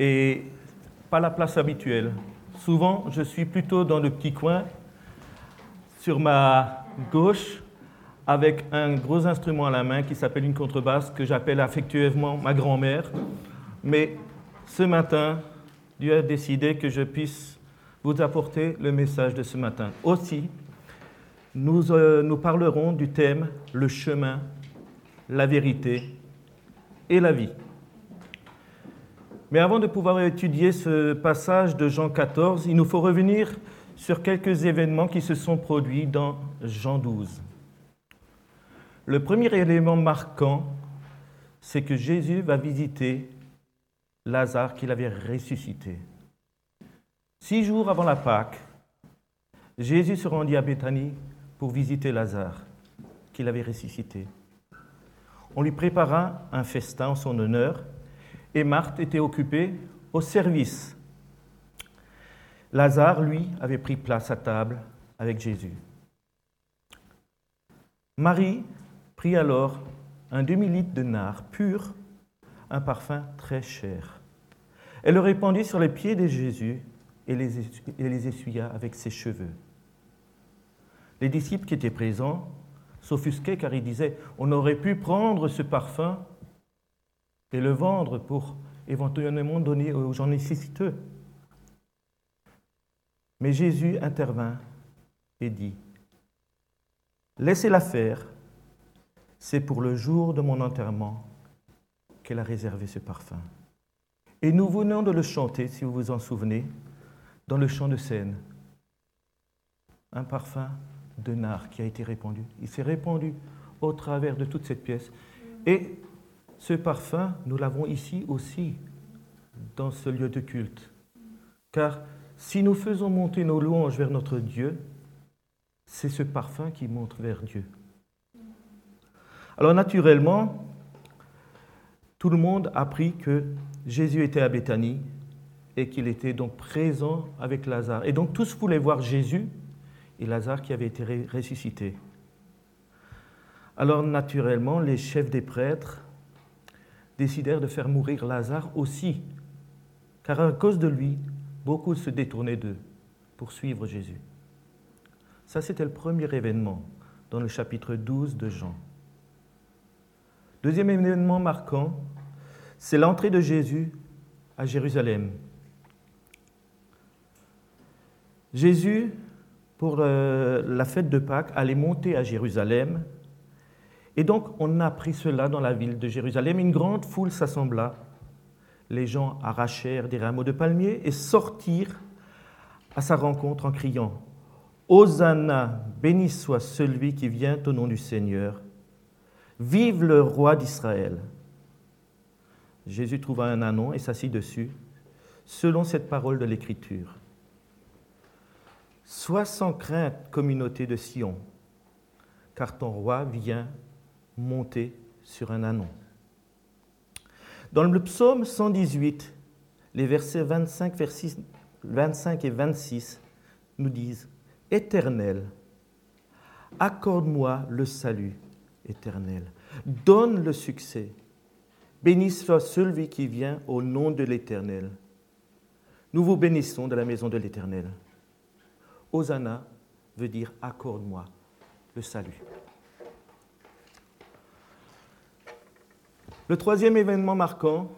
et pas la place habituelle. Souvent, je suis plutôt dans le petit coin, sur ma gauche, avec un gros instrument à la main qui s'appelle une contrebasse, que j'appelle affectueusement ma grand-mère. Mais ce matin, Dieu a décidé que je puisse vous apporter le message de ce matin. Aussi, nous, euh, nous parlerons du thème le chemin, la vérité et la vie. Mais avant de pouvoir étudier ce passage de Jean 14, il nous faut revenir sur quelques événements qui se sont produits dans Jean 12. Le premier élément marquant, c'est que Jésus va visiter Lazare qu'il avait ressuscité. Six jours avant la Pâque, Jésus se rendit à Béthanie pour visiter Lazare qu'il avait ressuscité. On lui prépara un festin en son honneur et Marthe était occupée au service. Lazare, lui, avait pris place à table avec Jésus. Marie prit alors un demi-litre de nard pur, un parfum très cher. Elle le répandit sur les pieds de Jésus et les essuya avec ses cheveux. Les disciples qui étaient présents s'offusquaient car ils disaient, on aurait pu prendre ce parfum et le vendre pour éventuellement donner aux gens nécessiteux. Mais Jésus intervint et dit, Laissez-la faire, c'est pour le jour de mon enterrement qu'elle a réservé ce parfum. Et nous venons de le chanter, si vous vous en souvenez, dans le chant de scène. Un parfum de nard qui a été répandu. Il s'est répandu au travers de toute cette pièce. Et ce parfum, nous l'avons ici aussi, dans ce lieu de culte. Car si nous faisons monter nos louanges vers notre Dieu, c'est ce parfum qui monte vers Dieu. Alors naturellement, tout le monde a appris que Jésus était à Béthanie et qu'il était donc présent avec Lazare. Et donc tous voulaient voir Jésus et Lazare qui avait été ressuscité. Alors naturellement, les chefs des prêtres décidèrent de faire mourir Lazare aussi, car à cause de lui, beaucoup se détournaient d'eux pour suivre Jésus. Ça, c'était le premier événement dans le chapitre 12 de Jean. Deuxième événement marquant, c'est l'entrée de Jésus à Jérusalem. Jésus, pour euh, la fête de Pâques, allait monter à Jérusalem et donc, on a appris cela dans la ville de Jérusalem. Une grande foule s'assembla. Les gens arrachèrent des rameaux de palmiers et sortirent à sa rencontre en criant Hosanna, béni soit celui qui vient au nom du Seigneur. Vive le roi d'Israël. Jésus trouva un anon et s'assit dessus, selon cette parole de l'Écriture. Sois sans crainte, communauté de Sion, car ton roi vient monter sur un anon. Dans le psaume 118, les versets 25, 25 et 26 nous disent Éternel, accorde-moi le salut éternel, donne le succès. Béni soit celui qui vient au nom de l'Éternel. Nous vous bénissons de la maison de l'Éternel. Hosanna veut dire accorde-moi le salut. Le troisième événement marquant,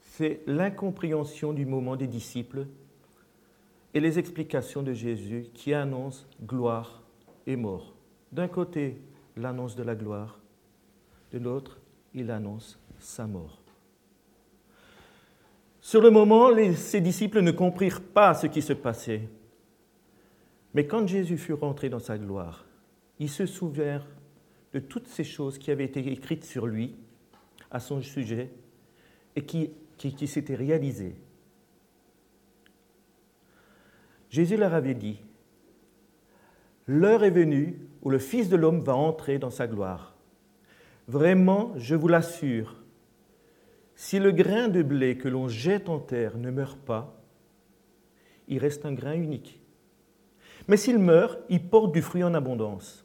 c'est l'incompréhension du moment des disciples et les explications de Jésus qui annoncent gloire et mort. D'un côté, l'annonce de la gloire, de l'autre, il annonce sa mort. Sur le moment, ses disciples ne comprirent pas ce qui se passait. Mais quand Jésus fut rentré dans sa gloire, ils se souvinrent de toutes ces choses qui avaient été écrites sur lui à son sujet et qui, s'était réalisé. Jésus leur avait dit, L'heure est venue où le Fils de l'homme va entrer dans sa gloire. Vraiment, je vous l'assure, si le grain de blé que l'on jette en terre ne meurt pas, il reste un grain unique. Mais s'il meurt, il porte du fruit en abondance.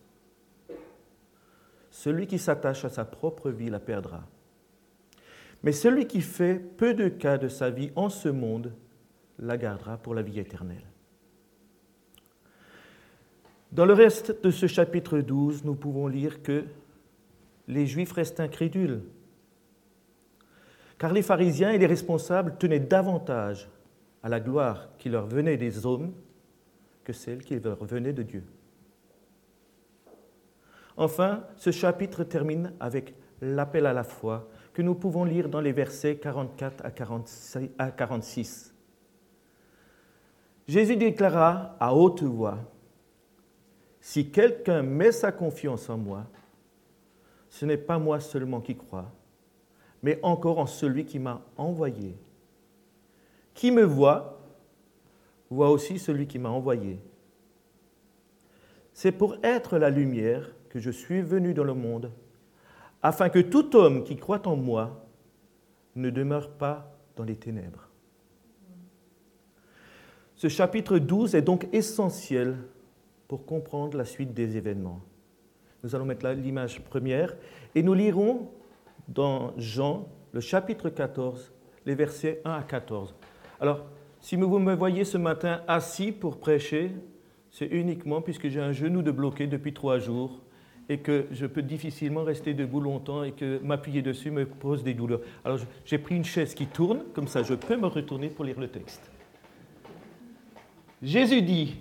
Celui qui s'attache à sa propre vie la perdra Mais celui qui fait peu de cas de sa vie en ce monde la gardera pour la vie éternelle. Dans le reste de ce chapitre 12, nous pouvons lire que les Juifs restent incrédules, car les pharisiens et les responsables tenaient davantage à la gloire qui leur venait des hommes que celle qui leur venait de Dieu. Enfin, ce chapitre termine avec l'appel à la foi que nous pouvons lire dans les versets 44 à 46. Jésus déclara à haute voix, Si quelqu'un met sa confiance en moi, ce n'est pas moi seulement qui crois, mais encore en celui qui m'a envoyé. Qui me voit, voit aussi celui qui m'a envoyé. C'est pour être la lumière que je suis venu dans le monde, afin que tout homme qui croit en moi ne demeure pas dans les ténèbres. Ce chapitre 12 est donc essentiel pour comprendre la suite des événements. Nous allons mettre là l'image première et nous lirons dans Jean, le chapitre 14, les versets 1 à 14. Alors, si vous me voyez ce matin assis pour prêcher, c'est uniquement puisque j'ai un genou de bloqué depuis trois jours et que je peux difficilement rester debout longtemps et que m'appuyer dessus me pose des douleurs. Alors j'ai pris une chaise qui tourne, comme ça je peux me retourner pour lire le texte. Jésus dit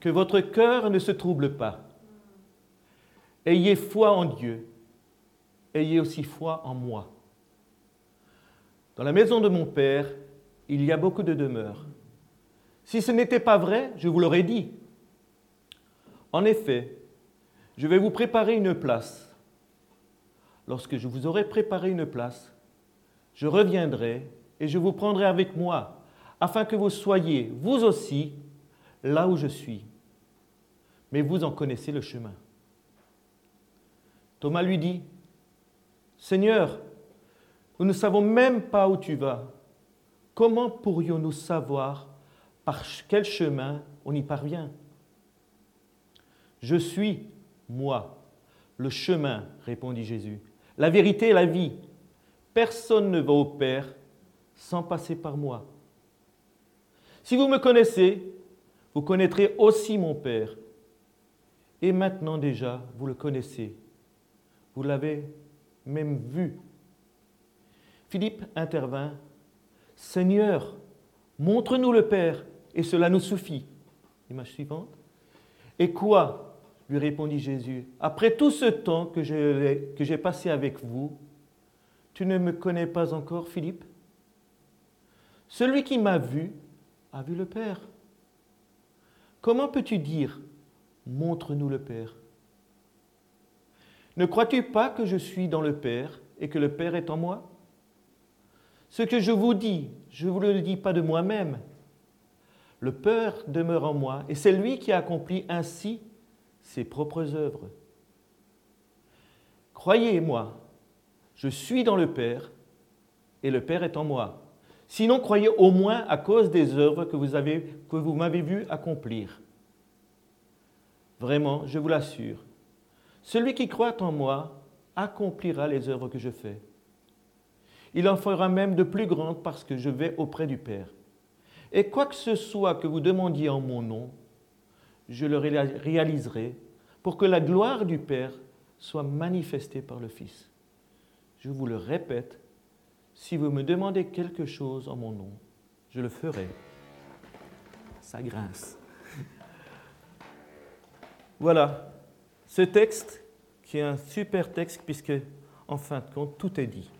que votre cœur ne se trouble pas. Ayez foi en Dieu, ayez aussi foi en moi. Dans la maison de mon Père, il y a beaucoup de demeures. Si ce n'était pas vrai, je vous l'aurais dit. En effet, je vais vous préparer une place. Lorsque je vous aurai préparé une place, je reviendrai et je vous prendrai avec moi, afin que vous soyez, vous aussi, là où je suis. Mais vous en connaissez le chemin. Thomas lui dit, Seigneur, nous ne savons même pas où tu vas. Comment pourrions-nous savoir par quel chemin on y parvient? Je suis moi, le chemin, répondit Jésus, la vérité et la vie. Personne ne va au Père sans passer par moi. Si vous me connaissez, vous connaîtrez aussi mon Père. Et maintenant déjà, vous le connaissez. Vous l'avez même vu. Philippe intervint. Seigneur, montre-nous le Père, et cela nous suffit. Image suivante. Et quoi lui répondit Jésus, après tout ce temps que j'ai passé avec vous, tu ne me connais pas encore, Philippe? Celui qui m'a vu a vu le Père. Comment peux-tu dire, montre-nous le Père? Ne crois-tu pas que je suis dans le Père et que le Père est en moi? Ce que je vous dis, je ne vous le dis pas de moi-même. Le Père demeure en moi et c'est lui qui a accompli ainsi ses propres œuvres. Croyez-moi, je suis dans le Père et le Père est en moi. Sinon, croyez au moins à cause des œuvres que vous, m'avez vu accomplir. Vraiment, je vous l'assure, celui qui croit en moi accomplira les œuvres que je fais. Il en fera même de plus grandes parce que je vais auprès du Père. Et quoi que ce soit que vous demandiez en mon nom, je le réaliserai pour que la gloire du Père soit manifestée par le Fils. Je vous le répète, si vous me demandez quelque chose en mon nom, je le ferai. Ça grince. Voilà, ce texte qui est un super texte puisque, en fin de compte, tout est dit.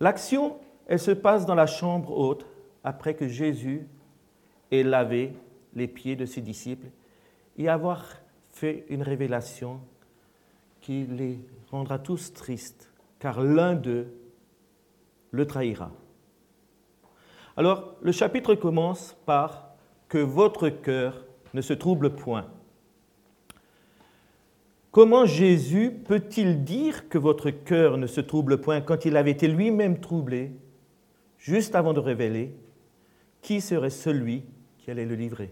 L'action, elle se passe dans la chambre haute après que Jésus ait lavé les pieds de ses disciples et avoir fait une révélation qui les rendra tous tristes, car l'un d'eux le trahira. Alors, le chapitre commence par Que votre cœur ne se trouble point. Comment Jésus peut-il dire que votre cœur ne se trouble point quand il avait été lui-même troublé, juste avant de révéler qui serait celui qui allait le livrer?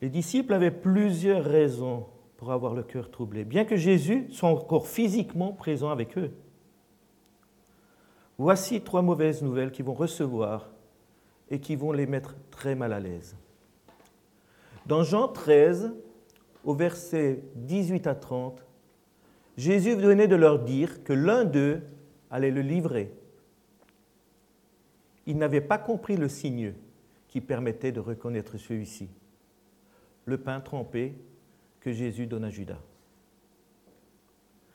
Les disciples avaient plusieurs raisons pour avoir le cœur troublé, bien que Jésus soit encore physiquement présent avec eux. Voici trois mauvaises nouvelles qu'ils vont recevoir et qui vont les mettre très mal à l'aise. Dans Jean 13, au verset 18 à 30, Jésus venait de leur dire que l'un d'eux allait le livrer. Ils n'avaient pas compris le signe qui permettait de reconnaître celui-ci, le pain trempé que Jésus donne à Judas.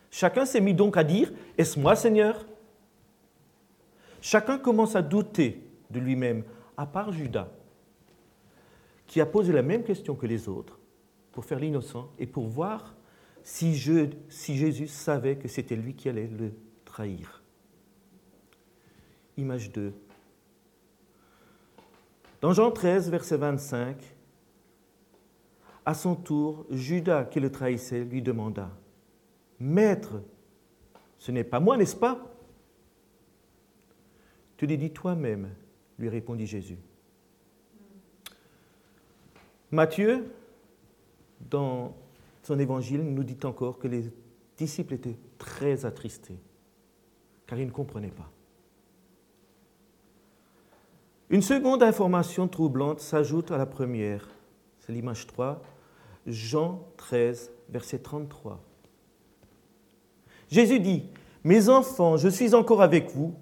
Chacun s'est mis donc à dire, Est-ce moi Seigneur? Chacun commence à douter de lui-même, à part Judas, qui a posé la même question que les autres pour faire l'innocent et pour voir si, Jésus savait que c'était lui qui allait le trahir. Image 2. Dans Jean 13, verset 25, à son tour, Judas, qui le trahissait, lui demanda, Maître, ce n'est pas moi, n'est-ce pas Tu l'as dit toi-même, lui répondit Jésus. Matthieu, dans son évangile, nous dit encore que les disciples étaient très attristés, car ils ne comprenaient pas. Une seconde information troublante s'ajoute à la première. C'est l'image 3, Jean 13, verset 33. Jésus dit, Mes enfants, je suis encore avec vous,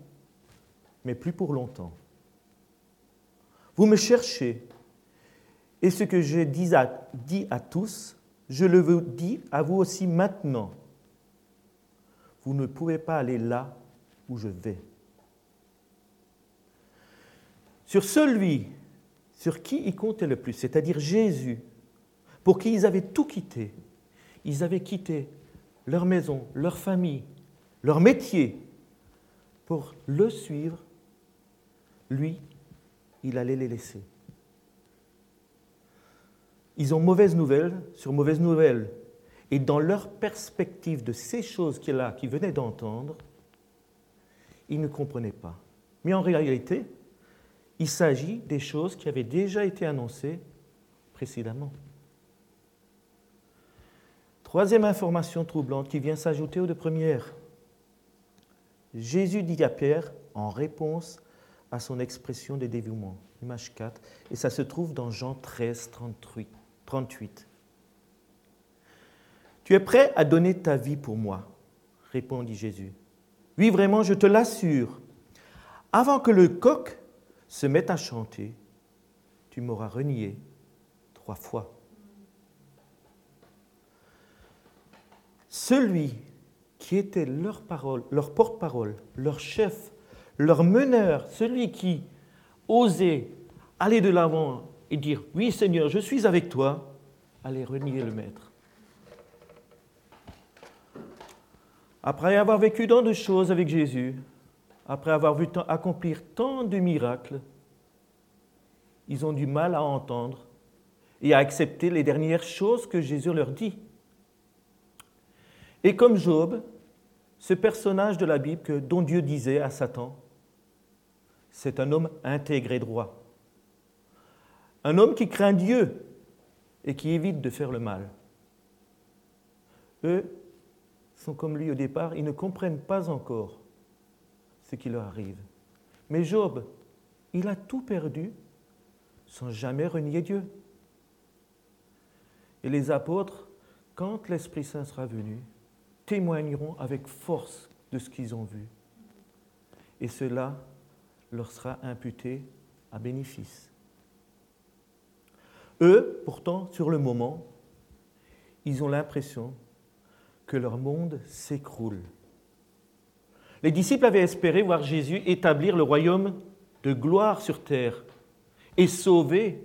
mais plus pour longtemps. Vous me cherchez, et ce que j'ai dit à, à tous, je le dis à vous aussi maintenant. Vous ne pouvez pas aller là où je vais. Sur celui sur qui ils comptaient le plus, c'est-à-dire Jésus, pour qui ils avaient tout quitté. Ils avaient quitté leur maison, leur famille, leur métier pour le suivre. Lui, il allait les laisser. Ils ont mauvaise nouvelle sur mauvaise nouvelle. Et dans leur perspective de ces choses qu'ils qui venaient d'entendre, ils ne comprenaient pas. Mais en réalité, il s'agit des choses qui avaient déjà été annoncées précédemment. Troisième information troublante qui vient s'ajouter aux deux premières. Jésus dit à Pierre en réponse à son expression de dévouement, image 4, et ça se trouve dans Jean 13, 38. Tu es prêt à donner ta vie pour moi? répondit Jésus. Oui, vraiment, je te l'assure. Avant que le coq se mette à chanter, tu m'auras renié trois fois. Celui qui était leur parole, leur porte-parole, leur chef, leur meneur, celui qui osait aller de l'avant et dire Oui, Seigneur, je suis avec toi, allait renier le Maître. Après avoir vécu tant de choses avec Jésus, après avoir vu accomplir tant de miracles, ils ont du mal à entendre et à accepter les dernières choses que Jésus leur dit. Et comme Job, ce personnage de la Bible dont Dieu disait à Satan, c'est un homme intègre et droit. Un homme qui craint Dieu et qui évite de faire le mal. Eux sont comme lui au départ, ils ne comprennent pas encore ce qui leur arrive. Mais Job, il a tout perdu sans jamais renier Dieu. Et les apôtres, quand l'Esprit Saint sera venu, témoigneront avec force de ce qu'ils ont vu. Et cela leur sera imputé à bénéfice. Eux, pourtant, sur le moment, ils ont l'impression que leur monde s'écroule. Les disciples avaient espéré voir Jésus établir le royaume de gloire sur terre et sauver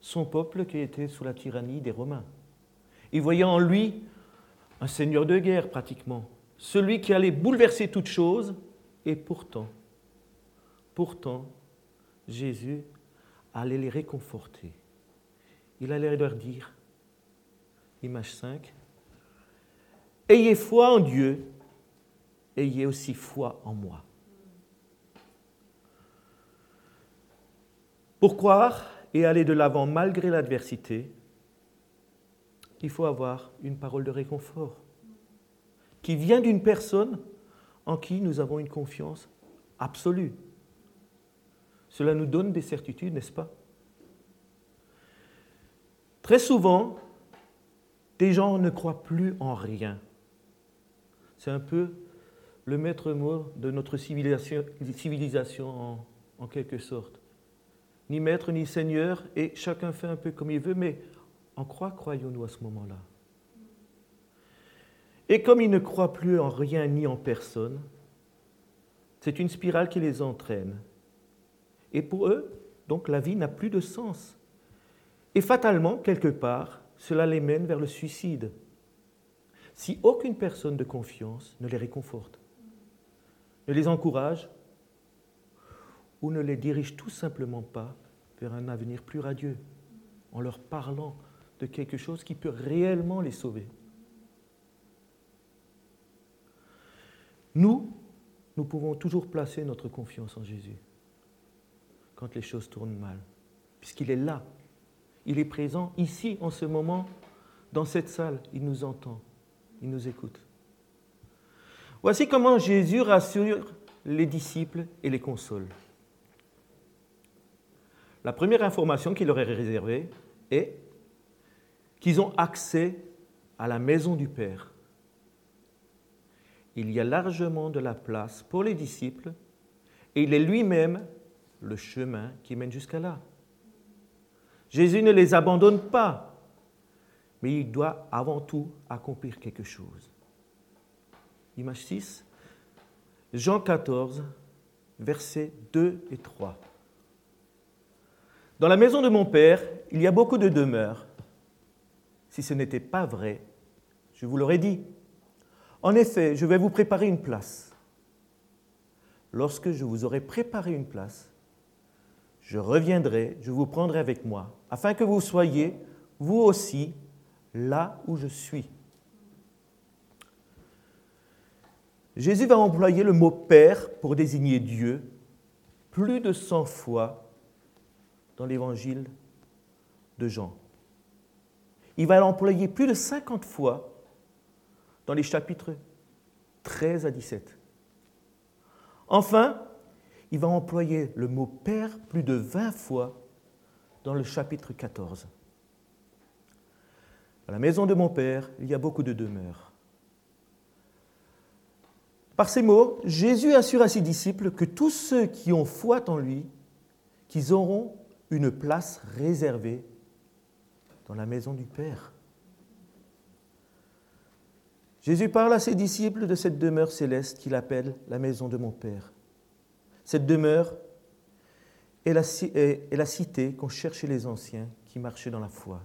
son peuple qui était sous la tyrannie des Romains. Ils voyaient en lui un seigneur de guerre pratiquement, celui qui allait bouleverser toute chose, et pourtant, pourtant, Jésus allait les réconforter. Il allait leur dire, image 5, Ayez foi en Dieu, ayez aussi foi en moi. Pour croire et aller de l'avant malgré l'adversité, il faut avoir une parole de réconfort qui vient d'une personne en qui nous avons une confiance absolue. Cela nous donne des certitudes, n'est-ce pas? Très souvent, des gens ne croient plus en rien. C'est un peu le maître mot de notre civilisation, en, quelque sorte. Ni maître ni seigneur, et chacun fait un peu comme il veut, mais en quoi croyons-nous à ce moment-là? Et comme ils ne croient plus en rien ni en personne, c'est une spirale qui les entraîne. Et pour eux, donc, la vie n'a plus de sens. Et fatalement, quelque part, cela les mène vers le suicide. Si aucune personne de confiance ne les réconforte, ne les encourage ou ne les dirige tout simplement pas vers un avenir plus radieux, en leur parlant de quelque chose qui peut réellement les sauver. Nous, nous pouvons toujours placer notre confiance en Jésus quand les choses tournent mal, puisqu'il est là, il est présent ici en ce moment, dans cette salle, il nous entend, il nous écoute. Voici comment Jésus rassure les disciples et les console. La première information qu'il leur est réservée est qu'ils ont accès à la maison du Père. Il y a largement de la place pour les disciples et il est lui-même le chemin qui mène jusqu'à là. Jésus ne les abandonne pas, mais il doit avant tout accomplir quelque chose. Image 6, Jean 14, versets 2 et 3. Dans la maison de mon Père, il y a beaucoup de demeures. Si ce n'était pas vrai, je vous l'aurais dit. En effet, je vais vous préparer une place. Lorsque je vous aurai préparé une place, je reviendrai, je vous prendrai avec moi, afin que vous soyez, vous aussi, là où je suis. Jésus va employer le mot Père pour désigner Dieu plus de 100 fois dans l'évangile de Jean. Il va l'employer plus de 50 fois dans les chapitres 13 à 17. Enfin, il va employer le mot Père plus de 20 fois dans le chapitre 14. À la maison de mon Père, il y a beaucoup de demeures. Par ces mots, Jésus assure à ses disciples que tous ceux qui ont foi en lui, qu'ils auront une place réservée dans la maison du Père. Jésus parle à ses disciples de cette demeure céleste qu'il appelle la maison de mon Père. Cette demeure est la, cité qu'ont cherché les anciens qui marchaient dans la foi.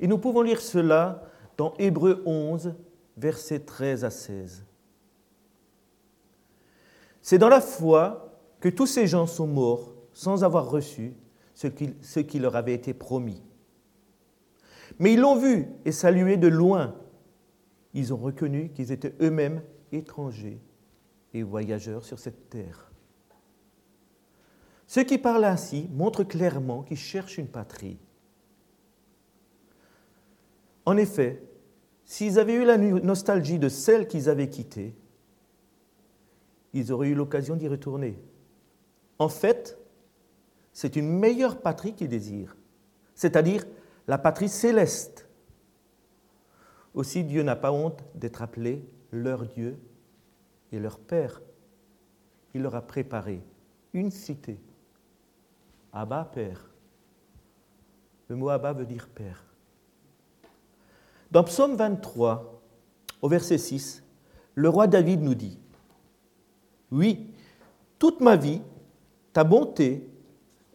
Et nous pouvons lire cela dans Hébreu 11, versets 13 à 16. C'est dans la foi que tous ces gens sont morts sans avoir reçu ce qui leur avait été promis. Mais ils l'ont vu et salué de loin ils ont reconnu qu'ils étaient eux-mêmes étrangers et voyageurs sur cette terre. Ceux qui parlent ainsi montrent clairement qu'ils cherchent une patrie. En effet, s'ils avaient eu la nostalgie de celle qu'ils avaient quittée, ils auraient eu l'occasion d'y retourner. En fait, c'est une meilleure patrie qu'ils désirent, c'est-à-dire la patrie céleste, aussi, Dieu n'a pas honte d'être appelé leur Dieu et leur Père. Il leur a préparé une cité. Abba, Père. Le mot Abba veut dire Père. Dans Psaume 23, au verset 6, le roi David nous dit, Oui, toute ma vie, ta bonté,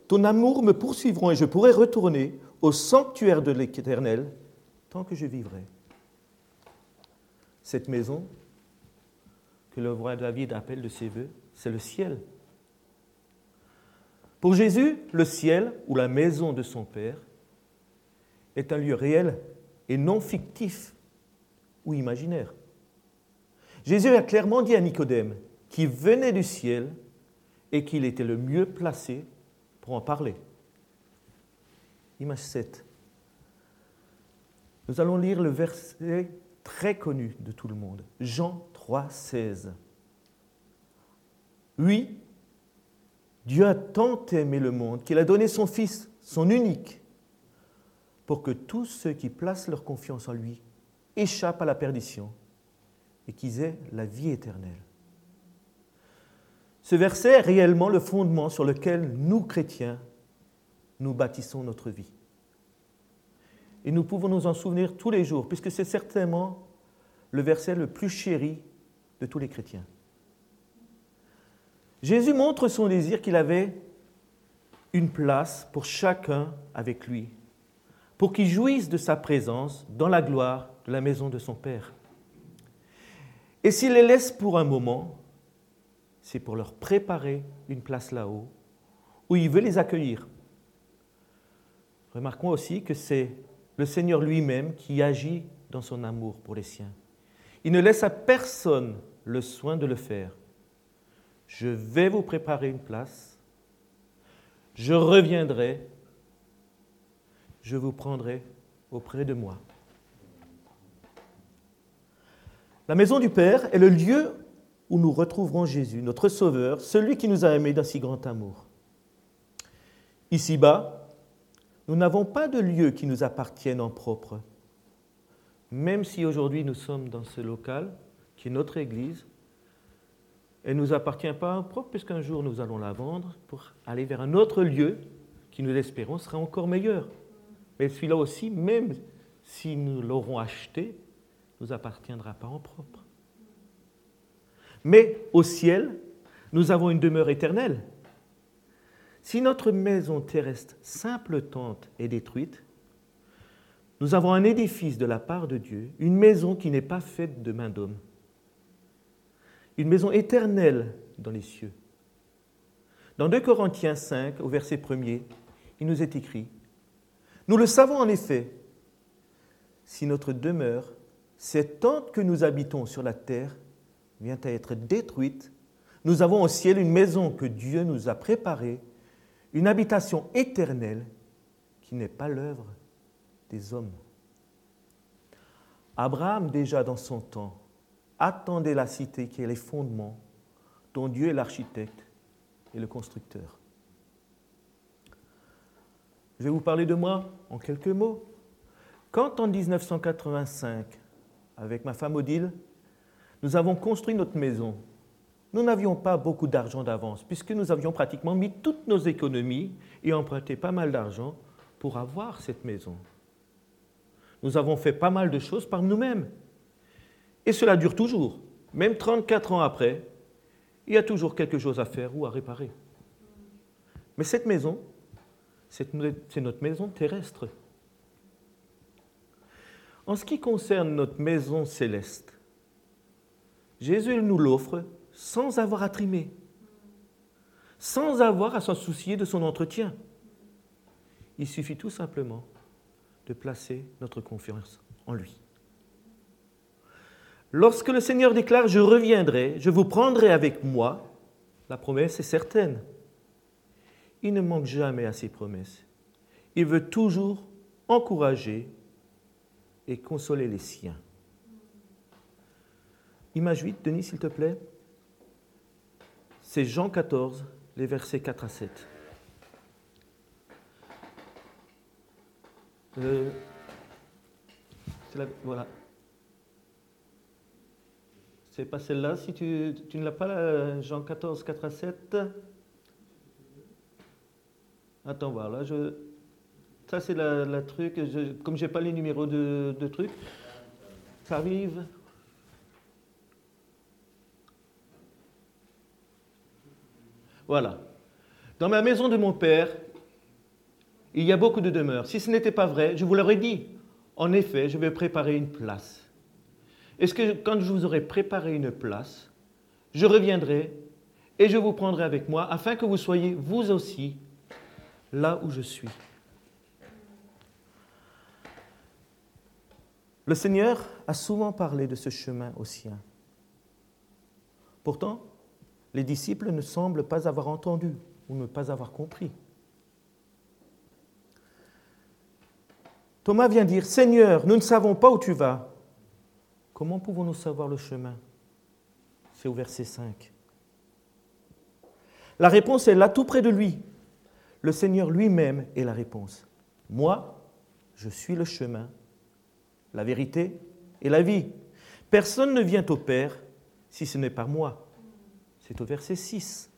ton amour me poursuivront et je pourrai retourner au sanctuaire de l'Éternel tant que je vivrai cette maison que le roi David appelle de ses voeux, c'est le ciel. Pour Jésus, le ciel, ou la maison de son Père, est un lieu réel et non fictif ou imaginaire. Jésus a clairement dit à Nicodème qu'il venait du ciel et qu'il était le mieux placé pour en parler. Image 7. Nous allons lire le verset très connu de tout le monde, Jean 3, 16. Oui, Dieu a tant aimé le monde qu'il a donné son Fils, son unique, pour que tous ceux qui placent leur confiance en lui échappent à la perdition et qu'ils aient la vie éternelle. Ce verset est réellement le fondement sur lequel nous, chrétiens, nous bâtissons notre vie. Et nous pouvons nous en souvenir tous les jours, puisque c'est certainement le verset le plus chéri de tous les chrétiens. Jésus montre son désir qu'il avait une place pour chacun avec lui, pour qu'il jouisse de sa présence dans la gloire de la maison de son Père. Et s'il les laisse pour un moment, c'est pour leur préparer une place là-haut, où il veut les accueillir. Remarquons aussi que c'est le Seigneur lui-même qui agit dans son amour pour les siens. Il ne laisse à personne le soin de le faire. Je vais vous préparer une place, je reviendrai, je vous prendrai auprès de moi. La maison du Père est le lieu où nous retrouverons Jésus, notre Sauveur, celui qui nous a aimés d'un si grand amour. Ici-bas, nous n'avons pas de lieu qui nous appartienne en propre. Même si aujourd'hui nous sommes dans ce local, qui est notre Église, elle ne nous appartient pas en propre, puisqu'un jour nous allons la vendre pour aller vers un autre lieu qui, nous l'espérons, sera encore meilleur. Mais celui-là aussi, même si nous l'aurons acheté, ne nous appartiendra pas en propre. Mais au ciel, nous avons une demeure éternelle. Si notre maison terrestre, simple tente, est détruite, nous avons un édifice de la part de Dieu, une maison qui n'est pas faite de main d'homme, une maison éternelle dans les cieux. Dans 2 Corinthiens 5, au verset 1er, il nous est écrit, Nous le savons en effet, si notre demeure, cette tente que nous habitons sur la terre, vient à être détruite, nous avons au ciel une maison que Dieu nous a préparée, une habitation éternelle qui n'est pas l'œuvre des hommes. Abraham, déjà dans son temps, attendait la cité qui est les fondements, dont Dieu est l'architecte et le constructeur. Je vais vous parler de moi en quelques mots. Quand en 1985, avec ma femme Odile, nous avons construit notre maison. Nous n'avions pas beaucoup d'argent d'avance, puisque nous avions pratiquement mis toutes nos économies et emprunté pas mal d'argent pour avoir cette maison. Nous avons fait pas mal de choses par nous-mêmes. Et cela dure toujours. Même 34 ans après, il y a toujours quelque chose à faire ou à réparer. Mais cette maison, c'est notre maison terrestre. En ce qui concerne notre maison céleste, Jésus nous l'offre sans avoir à trimer, sans avoir à s'en soucier de son entretien. Il suffit tout simplement de placer notre confiance en lui. Lorsque le Seigneur déclare ⁇ Je reviendrai, je vous prendrai avec moi ⁇ la promesse est certaine. Il ne manque jamais à ses promesses. Il veut toujours encourager et consoler les siens. Image 8, Denis, s'il te plaît. C'est Jean 14, les versets 4 à 7. Euh, voilà. C'est pas celle-là, si tu, ne l'as pas, Jean 14, 4 à 7. Attends, voilà, je, ça c'est la, truc, je, comme j'ai pas les numéros de, de trucs, ça arrive. Voilà. Dans ma maison de mon père, il y a beaucoup de demeures. Si ce n'était pas vrai, je vous l'aurais dit. En effet, je vais préparer une place. Est-ce que quand je vous aurai préparé une place, je reviendrai et je vous prendrai avec moi afin que vous soyez vous aussi là où je suis? Le Seigneur a souvent parlé de ce chemin au sien. Pourtant, les disciples ne semblent pas avoir entendu ou ne pas avoir compris. Thomas vient dire, Seigneur, nous ne savons pas où tu vas. Comment pouvons-nous savoir le chemin? C'est au verset 5. La réponse est là tout près de lui. Le Seigneur lui-même est la réponse. Moi, je suis le chemin, la vérité et la vie. Personne ne vient au Père si ce n'est par moi. C'est au verset 6.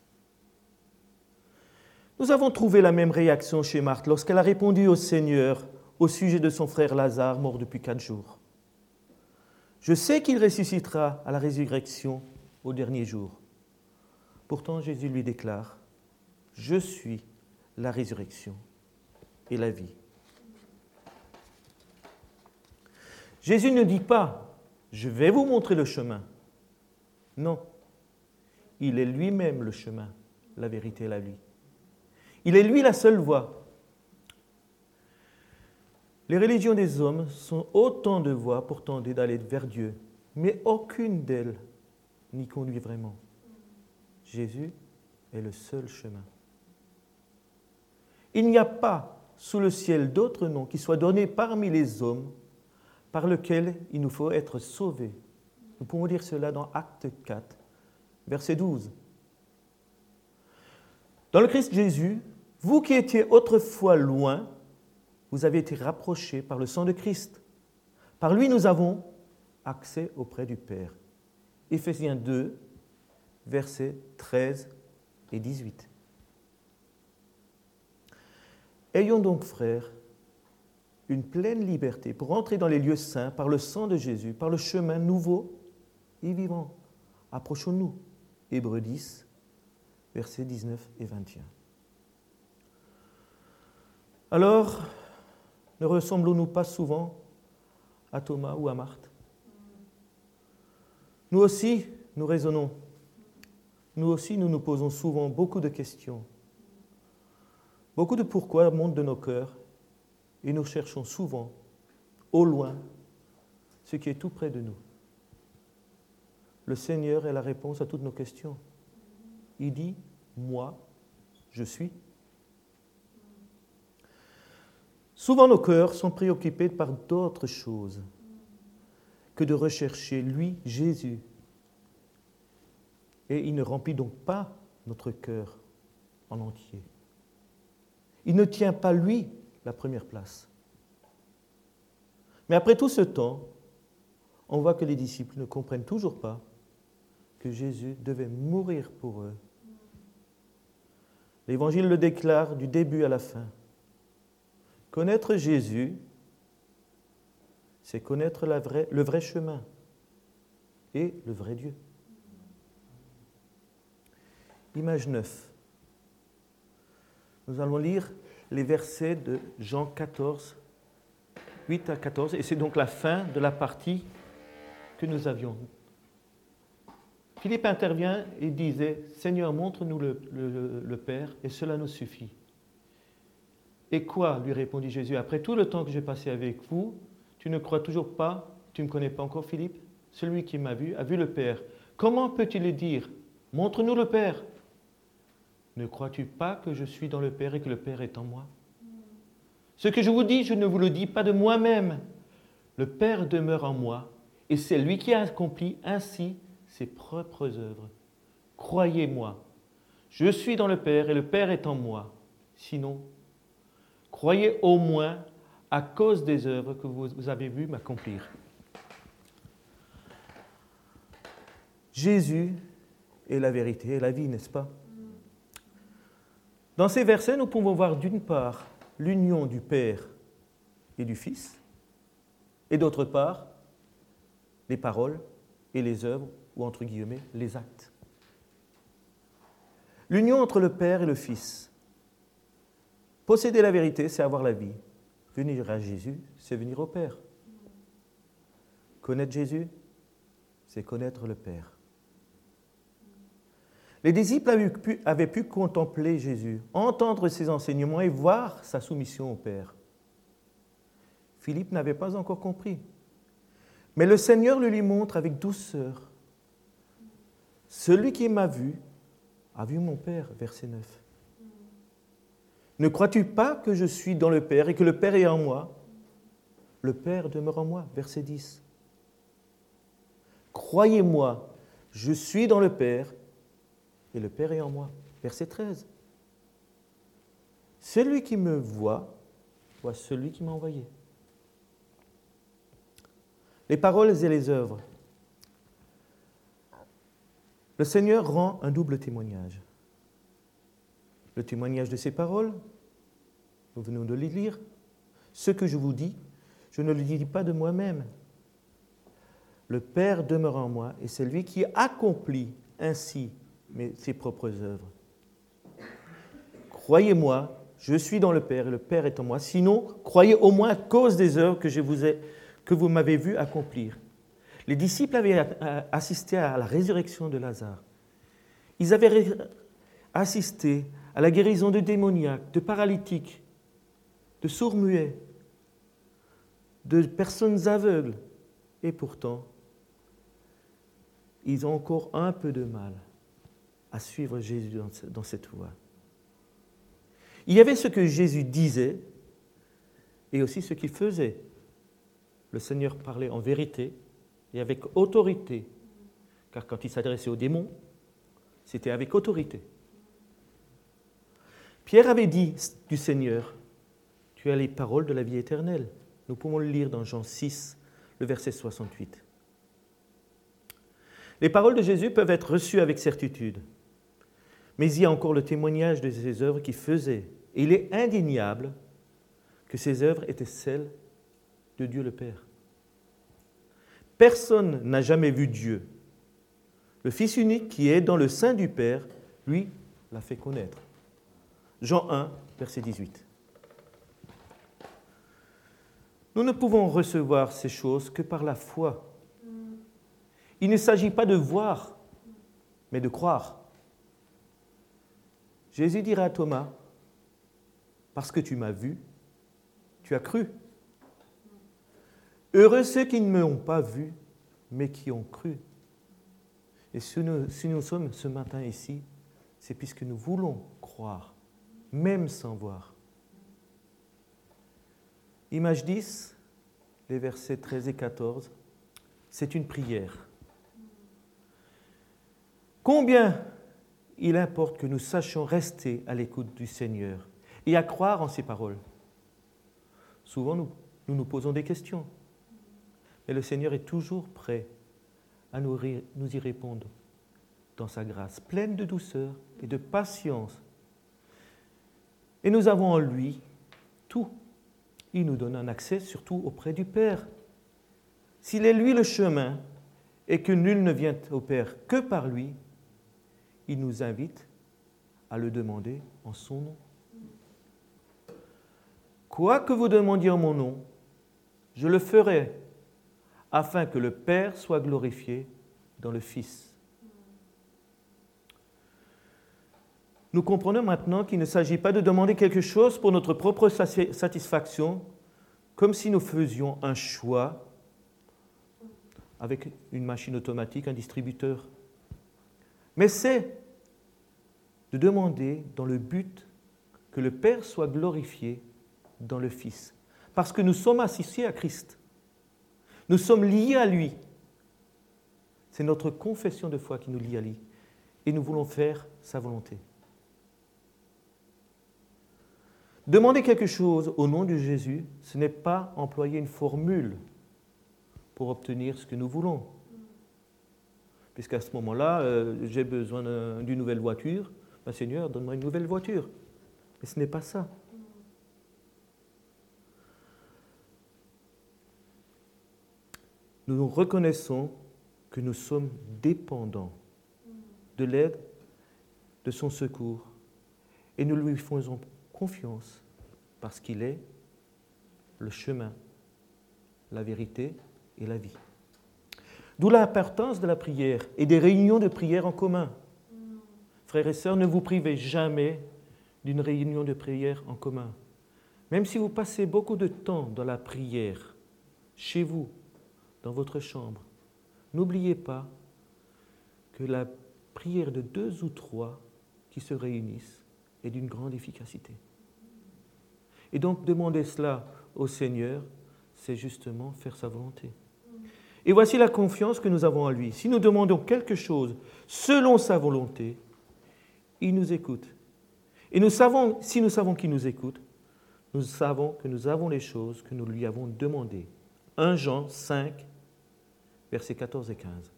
Nous avons trouvé la même réaction chez Marthe lorsqu'elle a répondu au Seigneur au sujet de son frère Lazare mort depuis quatre jours. Je sais qu'il ressuscitera à la résurrection au dernier jour. Pourtant, Jésus lui déclare, Je suis la résurrection et la vie. Jésus ne dit pas, Je vais vous montrer le chemin. Non, il est lui-même le chemin, la vérité et la vie. Il est lui la seule voie. Les religions des hommes sont autant de voies pour tenter d'aller vers Dieu, mais aucune d'elles n'y conduit vraiment. Jésus est le seul chemin. Il n'y a pas sous le ciel d'autre nom qui soit donné parmi les hommes par lequel il nous faut être sauvés. Nous pouvons lire cela dans Acte 4, verset 12. Dans le Christ Jésus, vous qui étiez autrefois loin, vous avez été rapprochés par le sang de Christ. Par lui, nous avons accès auprès du Père. Éphésiens 2, versets 13 et 18. Ayons donc, frères, une pleine liberté pour entrer dans les lieux saints par le sang de Jésus, par le chemin nouveau et vivant. Approchons-nous. Hébreux 10, versets 19 et 21. Alors, ne ressemblons-nous pas souvent à Thomas ou à Marthe? Nous aussi, nous raisonnons. Nous aussi, nous nous posons souvent beaucoup de questions. Beaucoup de pourquoi montent de nos cœurs et nous cherchons souvent, au loin, ce qui est tout près de nous. Le Seigneur est la réponse à toutes nos questions. Il dit, moi, je suis. Souvent nos cœurs sont préoccupés par d'autres choses que de rechercher lui, Jésus. Et il ne remplit donc pas notre cœur en entier. Il ne tient pas lui la première place. Mais après tout ce temps, on voit que les disciples ne comprennent toujours pas que Jésus devait mourir pour eux. L'Évangile le déclare du début à la fin. Connaître Jésus, c'est connaître le vrai chemin et le vrai Dieu. Image 9. Nous allons lire les versets de Jean 14, 8 à 14, et c'est donc la fin de la partie que nous avions. Philippe intervient et disait, Seigneur, montre-nous le, Père, et cela nous suffit. Et quoi lui répondit Jésus, après tout le temps que j'ai passé avec vous, tu ne crois toujours pas, tu ne me connais pas encore, Philippe? Celui qui m'a vu a vu le Père. Comment peut-il dire, montre-nous le Père ne crois-tu pas que je suis dans le Père et que le Père est en moi? Ce que je vous dis, je ne vous le dis pas de moi-même. Le Père demeure en moi et c'est lui qui a accompli ainsi ses propres œuvres. Croyez-moi, je suis dans le Père et le Père est en moi. Sinon, croyez au moins à cause des œuvres que vous avez vues m'accomplir. Jésus est la vérité et la vie, n'est-ce pas? Dans ces versets, nous pouvons voir d'une part l'union du Père et du Fils, et d'autre part les paroles et les œuvres, ou entre guillemets les actes. L'union entre le Père et le Fils. Posséder la vérité, c'est avoir la vie. Venir à Jésus, c'est venir au Père. Connaître Jésus, c'est connaître le Père. Les disciples avaient pu, contempler Jésus, entendre ses enseignements et voir sa soumission au Père. Philippe n'avait pas encore compris. Mais le Seigneur le lui montre avec douceur. Celui qui m'a vu a vu mon Père, verset 9. Ne crois-tu pas que je suis dans le Père et que le Père est en moi? Le Père demeure en moi. Verset 10. Croyez-moi, je suis dans le Père et le Père est en moi. Verset 13. Celui qui me voit voit celui qui m'a envoyé. Les paroles et les œuvres. Le Seigneur rend un double témoignage. Le témoignage de ses paroles, nous venons de les lire. Ce que je vous dis, je ne le dis pas de moi-même. Le Père demeure en moi et c'est lui qui accomplit ainsi ses propres œuvres. Croyez-moi, je suis dans le Père et le Père est en moi. Sinon, croyez au moins à cause des œuvres que, que vous m'avez vu accomplir. Les disciples avaient assisté à la résurrection de Lazare. Ils avaient assisté à la guérison de démoniaques, de paralytiques, de sourds-muets, de personnes aveugles. Et pourtant, ils ont encore un peu de mal à suivre Jésus dans cette voie. Il y avait ce que Jésus disait et aussi ce qu'il faisait. Le Seigneur parlait en vérité et avec autorité, car quand il s'adressait aux démons, c'était avec autorité. Pierre avait dit du Seigneur, tu as les paroles de la vie éternelle. Nous pouvons le lire dans Jean 6, le verset 68. Les paroles de Jésus peuvent être reçues avec certitude, mais il y a encore le témoignage de ses œuvres qui faisait. Et il est indéniable que ces œuvres étaient celles de Dieu le Père. Personne n'a jamais vu Dieu. Le Fils unique qui est dans le sein du Père, lui, l'a fait connaître. Jean 1, verset 18. Nous ne pouvons recevoir ces choses que par la foi. Il ne s'agit pas de voir, mais de croire. Jésus dira à Thomas, parce que tu m'as vu, tu as cru. Heureux ceux qui ne m'ont pas vu, mais qui ont cru. Et si nous, nous sommes ce matin ici, c'est puisque nous voulons croire, même sans voir. Image 10, les versets 13 et 14, c'est une prière. Combien il importe que nous sachions rester à l'écoute du Seigneur et à croire en ses paroles. Souvent, nous, nous, posons des questions, mais le Seigneur est toujours prêt à nous y répondre dans sa grâce, pleine de douceur et de patience. Et nous avons en lui tout. Il nous donne un accès surtout auprès du Père. S'il est lui le chemin et que nul ne vient au Père que par lui, il nous invite à le demander en son nom. Quoi que vous demandiez en mon nom, je le ferai, afin que le Père soit glorifié dans le Fils. Nous comprenons maintenant qu'il ne s'agit pas de demander quelque chose pour notre propre satisfaction, comme si nous faisions un choix avec une machine automatique, un distributeur. Mais c'est de demander dans le but que le Père soit glorifié dans le Fils. Parce que nous sommes associés à Christ. Nous sommes liés à lui. C'est notre confession de foi qui nous lie à lui. Et nous voulons faire sa volonté. Demander quelque chose au nom de Jésus, ce n'est pas employer une formule pour obtenir ce que nous voulons. Puisqu'à ce moment-là, euh, j'ai besoin d'une nouvelle voiture, ben, Seigneur, donne-moi une nouvelle voiture. Mais ce n'est pas ça. Nous reconnaissons que nous sommes dépendants de l'aide, de son secours, et nous lui faisons confiance parce qu'il est le chemin, la vérité et la vie. D'où l'importance de la prière et des réunions de prière en commun. Frères et sœurs, ne vous privez jamais d'une réunion de prière en commun. Même si vous passez beaucoup de temps dans la prière, chez vous, dans votre chambre, n'oubliez pas que la prière de deux ou trois qui se réunissent est d'une grande efficacité. Et donc demandez cela au Seigneur, c'est justement faire sa volonté. Et voici la confiance que nous avons en lui. Si nous demandons quelque chose selon sa volonté, il nous écoute. Et nous savons, si nous savons qu'il nous écoute, nous savons que nous avons les choses que nous lui avons demandées. 1 Jean 5, versets 14 et 15.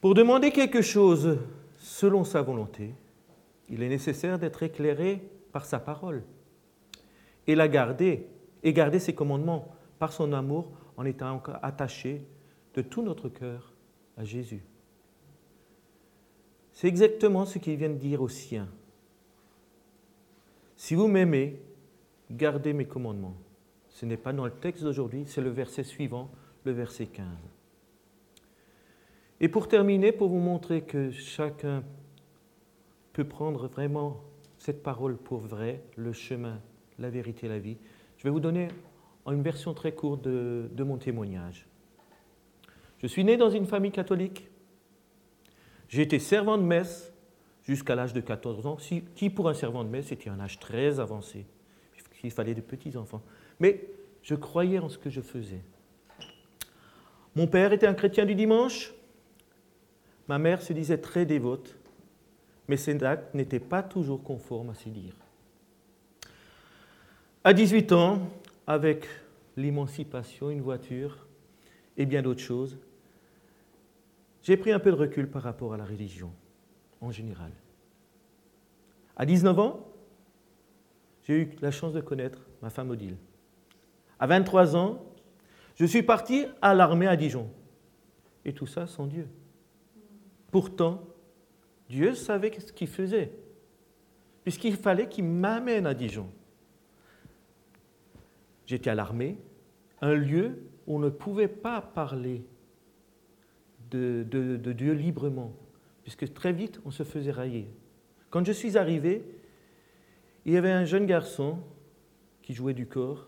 Pour demander quelque chose selon sa volonté, il est nécessaire d'être éclairé par sa parole et la garder, et garder ses commandements par son amour en étant attaché de tout notre cœur à Jésus. C'est exactement ce qu'il vient de dire aux siens. Si vous m'aimez, gardez mes commandements. Ce n'est pas dans le texte d'aujourd'hui, c'est le verset suivant, le verset 15. Et pour terminer, pour vous montrer que chacun peut prendre vraiment cette parole pour vrai, le chemin, la vérité, la vie, je vais vous donner une version très courte de, mon témoignage. Je suis né dans une famille catholique. J'ai été servant de messe jusqu'à l'âge de 14 ans, qui pour un servant de messe était un âge très avancé. Il fallait de petits-enfants. Mais je croyais en ce que je faisais. Mon père était un chrétien du dimanche. Ma mère se disait très dévote, mais ses actes n'étaient pas toujours conformes à ses dires. À 18 ans, avec l'émancipation, une voiture et bien d'autres choses, j'ai pris un peu de recul par rapport à la religion en général. À 19 ans, j'ai eu la chance de connaître ma femme Odile. À 23 ans, je suis parti à l'armée à Dijon. Et tout ça sans Dieu. Pourtant, Dieu savait ce qu'il faisait, puisqu'il fallait qu'il m'amène à Dijon. J'étais à l'armée, un lieu où on ne pouvait pas parler de, Dieu librement, puisque très vite on se faisait railler. Quand je suis arrivé, il y avait un jeune garçon qui jouait du corps,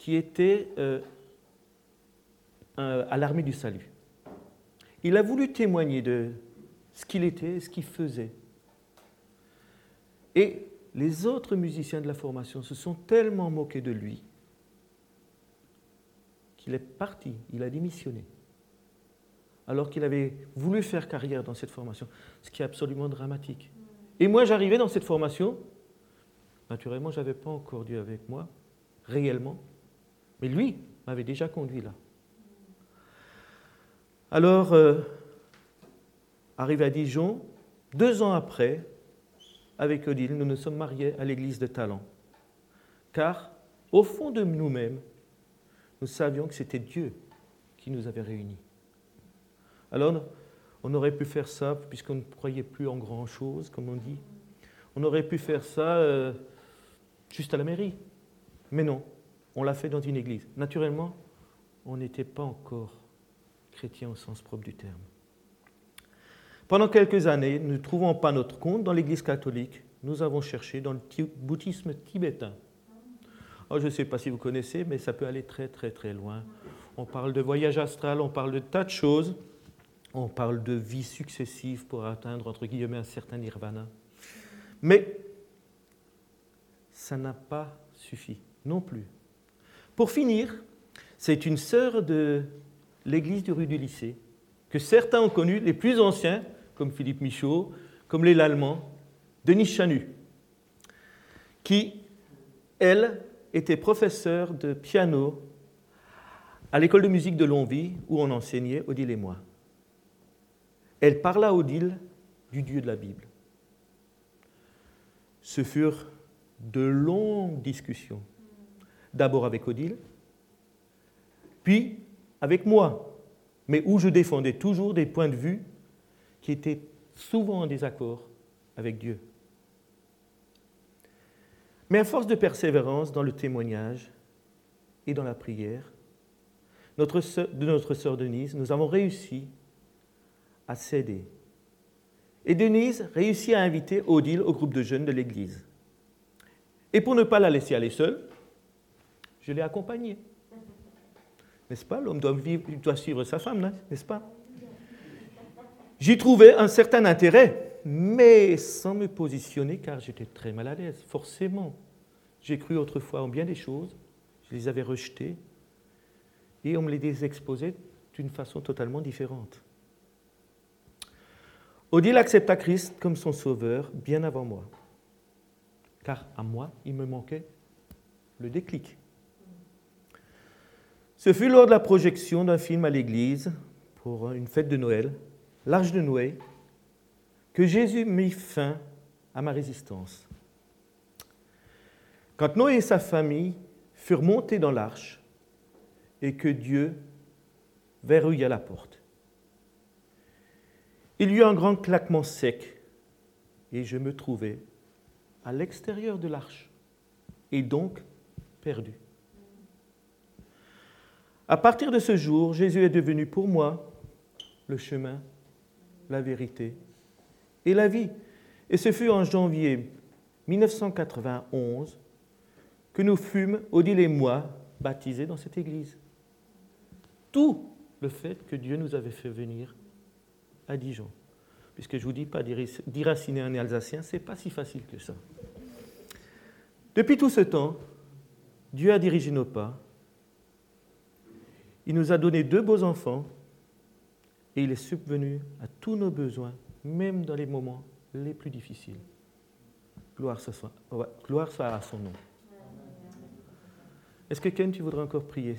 qui était euh, à l'armée du salut. Il a voulu témoigner de ce qu'il était et ce qu'il faisait. Et les autres musiciens de la formation se sont tellement moqués de lui qu'il est parti, il a démissionné, alors qu'il avait voulu faire carrière dans cette formation, ce qui est absolument dramatique. Et moi, j'arrivais dans cette formation, naturellement, je n'avais pas encore Dieu avec moi, réellement, mais lui m'avait déjà conduit là. Alors, euh, arrivé à Dijon, deux ans après, avec Odile, nous nous sommes mariés à l'église de Talent. Car, au fond de nous-mêmes, nous savions que c'était Dieu qui nous avait réunis. Alors, on aurait pu faire ça, puisqu'on ne croyait plus en grand-chose, comme on dit. On aurait pu faire ça euh, juste à la mairie. Mais non, on l'a fait dans une église. Naturellement, on n'était pas encore chrétien au sens propre du terme. Pendant quelques années, ne trouvons pas notre compte dans l'Église catholique. Nous avons cherché dans le bouddhisme tibétain. Oh, je ne sais pas si vous connaissez, mais ça peut aller très très très loin. On parle de voyage astral, on parle de tas de choses. On parle de vie successive pour atteindre, entre guillemets, un certain nirvana. Mais ça n'a pas suffi non plus. Pour finir, c'est une sœur de l'église du rue du lycée, que certains ont connu, les plus anciens, comme Philippe Michaud, comme les Lallemans, Denis Chanu, qui, elle, était professeure de piano à l'école de musique de Longwy, où on enseignait Odile et moi. Elle parla Odile du Dieu de la Bible. Ce furent de longues discussions, d'abord avec Odile, puis avec moi, mais où je défendais toujours des points de vue qui étaient souvent en désaccord avec Dieu. Mais à force de persévérance dans le témoignage et dans la prière, notre de notre sœur Denise, nous avons réussi à céder. Et Denise réussit à inviter Odile au groupe de jeunes de l'Église. Et pour ne pas la laisser aller seule, je l'ai accompagnée. N'est-ce pas? L'homme doit, doit, suivre sa femme, n'est-ce pas? J'y trouvais un certain intérêt, mais sans me positionner car j'étais très mal à l'aise, forcément. J'ai cru autrefois en bien des choses, je les avais rejetées, et on me les exposait d'une façon totalement différente. Odile accepta Christ comme son sauveur bien avant moi, car à moi, il me manquait le déclic. Ce fut lors de la projection d'un film à l'église pour une fête de Noël, l'Arche de Noé, que Jésus mit fin à ma résistance. Quand Noé et sa famille furent montés dans l'arche et que Dieu verrouilla la porte, il y eut un grand claquement sec et je me trouvais à l'extérieur de l'arche et donc perdu. À partir de ce jour, Jésus est devenu pour moi le chemin, la vérité et la vie. Et ce fut en janvier 1991 que nous fûmes, Odile et moi, baptisés dans cette église. Tout le fait que Dieu nous avait fait venir à Dijon. Puisque je vous dis pas d'iraciner un Alsacien, c'est pas si facile que ça. Depuis tout ce temps, Dieu a dirigé nos pas. Il nous a donné deux beaux enfants et il est subvenu à tous nos besoins, même dans les moments les plus difficiles. Gloire soit, à son nom. Est-ce que Ken, tu voudrais encore prier?